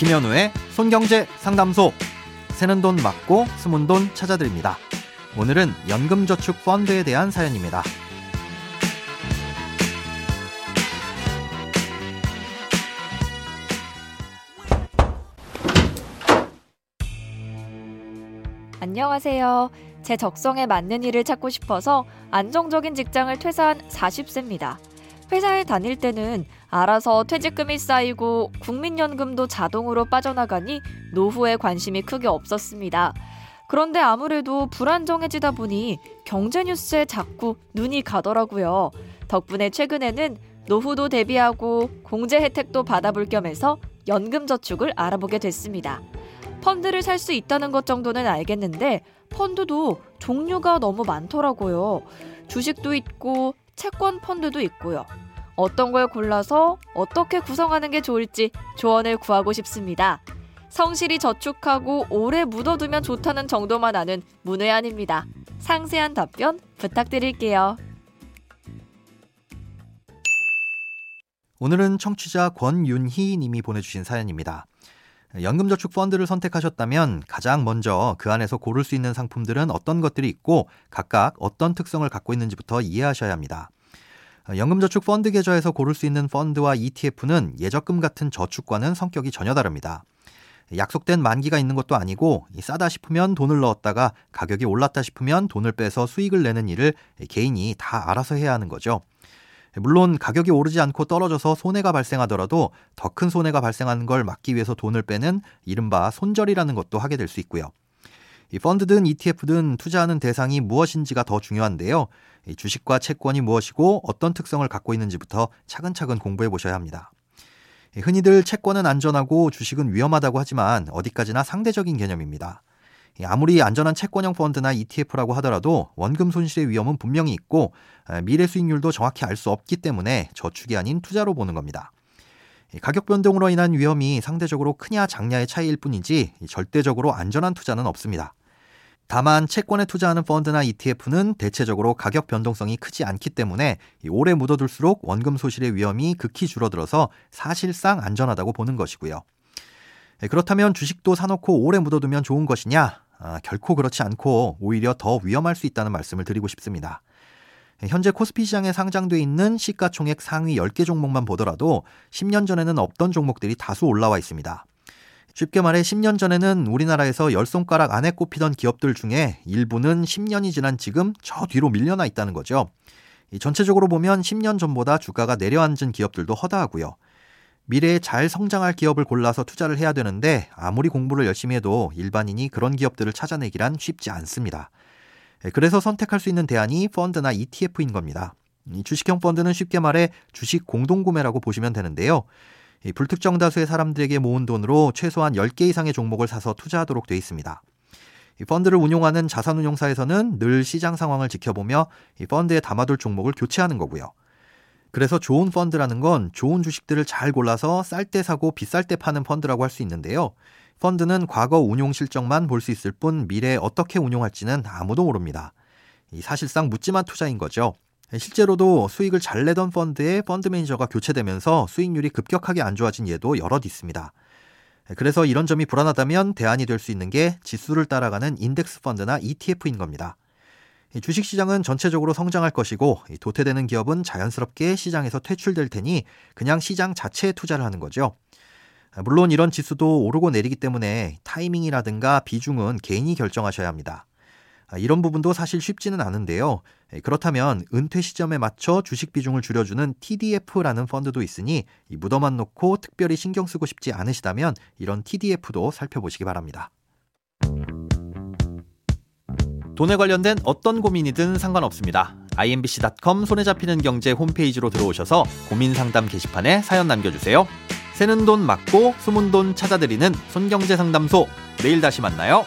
김현우의 손경제 상담소. 새는 돈 맞고 숨은 돈 찾아드립니다. 오늘은 연금저축 펀드에 대한 사연입니다. 안녕하세요. 제 적성에 맞는 일을 찾고 싶어서 안정적인 직장을 퇴사한 40세입니다. 회사에 다닐 때는 알아서 퇴직금이 쌓이고 국민연금도 자동으로 빠져나가니 노후에 관심이 크게 없었습니다. 그런데 아무래도 불안정해지다 보니 경제 뉴스에 자꾸 눈이 가더라고요. 덕분에 최근에는 노후도 대비하고 공제 혜택도 받아볼 겸해서 연금저축을 알아보게 됐습니다. 펀드를 살 수 있다는 것 정도는 알겠는데 펀드도 종류가 너무 많더라고요. 주식도 있고 채권 펀드도 있고요. 어떤 걸 골라서 어떻게 구성하는 게 좋을지 조언을 구하고 싶습니다. 성실히 저축하고 오래 묻어두면 좋다는 정도만 아는 문외한입니다. 상세한 답변 부탁드릴게요. 오늘은 청취자 권윤희 님이 보내주신 사연입니다. 연금저축 펀드를 선택하셨다면 가장 먼저 그 안에서 고를 수 있는 상품들은 어떤 것들이 있고 각각 어떤 특성을 갖고 있는지부터 이해하셔야 합니다. 연금저축 펀드 계좌에서 고를 수 있는 펀드와 ETF는 예적금 같은 저축과는 성격이 전혀 다릅니다. 약속된 만기가 있는 것도 아니고 싸다 싶으면 돈을 넣었다가 가격이 올랐다 싶으면 돈을 빼서 수익을 내는 일을 개인이 다 알아서 해야 하는 거죠. 물론 가격이 오르지 않고 떨어져서 손해가 발생하더라도 더 큰 손해가 발생하는 걸 막기 위해서 돈을 빼는 이른바 손절이라는 것도 하게 될 수 있고요. 이 펀드든 ETF든 투자하는 대상이 무엇인지가 더 중요한데요. 주식과 채권이 무엇이고 어떤 특성을 갖고 있는지부터 차근차근 공부해 보셔야 합니다. 흔히들 채권은 안전하고 주식은 위험하다고 하지만 어디까지나 상대적인 개념입니다. 아무리 안전한 채권형 펀드나 ETF라고 하더라도 원금 손실의 위험은 분명히 있고 미래 수익률도 정확히 알 수 없기 때문에 저축이 아닌 투자로 보는 겁니다. 가격 변동으로 인한 위험이 상대적으로 크냐 작냐의 차이일 뿐이지 절대적으로 안전한 투자는 없습니다. 다만 채권에 투자하는 펀드나 ETF는 대체적으로 가격 변동성이 크지 않기 때문에 오래 묻어둘수록 원금 소실의 위험이 극히 줄어들어서 사실상 안전하다고 보는 것이고요. 그렇다면 주식도 사놓고 오래 묻어두면 좋은 것이냐? 아, 결코 그렇지 않고 오히려 더 위험할 수 있다는 말씀을 드리고 싶습니다. 현재 코스피 시장에 상장돼 있는 시가총액 상위 10개 종목만 보더라도 10년 전에는 없던 종목들이 다수 올라와 있습니다. 쉽게 말해 10년 전에는 우리나라에서 열 손가락 안에 꼽히던 기업들 중에 일부는 10년이 지난 지금 저 뒤로 밀려나 있다는 거죠. 전체적으로 보면 10년 전보다 주가가 내려앉은 기업들도 허다하고요. 미래에 잘 성장할 기업을 골라서 투자를 해야 되는데 아무리 공부를 열심히 해도 일반인이 그런 기업들을 찾아내기란 쉽지 않습니다. 그래서 선택할 수 있는 대안이 펀드나 ETF인 겁니다. 주식형 펀드는 쉽게 말해 주식 공동구매라고 보시면 되는데요. 불특정 다수의 사람들에게 모은 돈으로 최소한 10개 이상의 종목을 사서 투자하도록 되어 있습니다. 이 펀드를 운용하는 자산운용사에서는 늘 시장 상황을 지켜보며 이 펀드에 담아둘 종목을 교체하는 거고요. 그래서 좋은 펀드라는 건 좋은 주식들을 잘 골라서 쌀 때 사고 비쌀 때 파는 펀드라고 할 수 있는데요. 펀드는 과거 운용 실적만 볼 수 있을 뿐 미래에 어떻게 운용할지는 아무도 모릅니다. 사실상 묻지만 투자인 거죠. 실제로도 수익을 잘 내던 펀드에 펀드 매니저가 교체되면서 수익률이 급격하게 안 좋아진 예도 여럿 있습니다. 그래서 이런 점이 불안하다면 대안이 될 수 있는 게 지수를 따라가는 인덱스 펀드나 ETF인 겁니다. 주식 시장은 전체적으로 성장할 것이고 도태되는 기업은 자연스럽게 시장에서 퇴출될 테니 그냥 시장 자체에 투자를 하는 거죠. 물론 이런 지수도 오르고 내리기 때문에 타이밍이라든가 비중은 개인이 결정하셔야 합니다. 아, 이런 부분도 사실 쉽지는 않은데요. 예, 그렇다면 은퇴 시점에 맞춰 주식 비중을 줄여주는 TDF라는 펀드도 있으니 묻어만 놓고 특별히 신경 쓰고 싶지 않으시다면 이런 TDF도 살펴보시기 바랍니다. 돈에 관련된 어떤 고민이든 상관없습니다. imbc.com 손에 잡히는 경제 홈페이지로 들어오셔서 고민 상담 게시판에 사연 남겨주세요. 새는 돈 맞고 숨은 돈 찾아드리는 손경제 상담소. 내일 다시 만나요.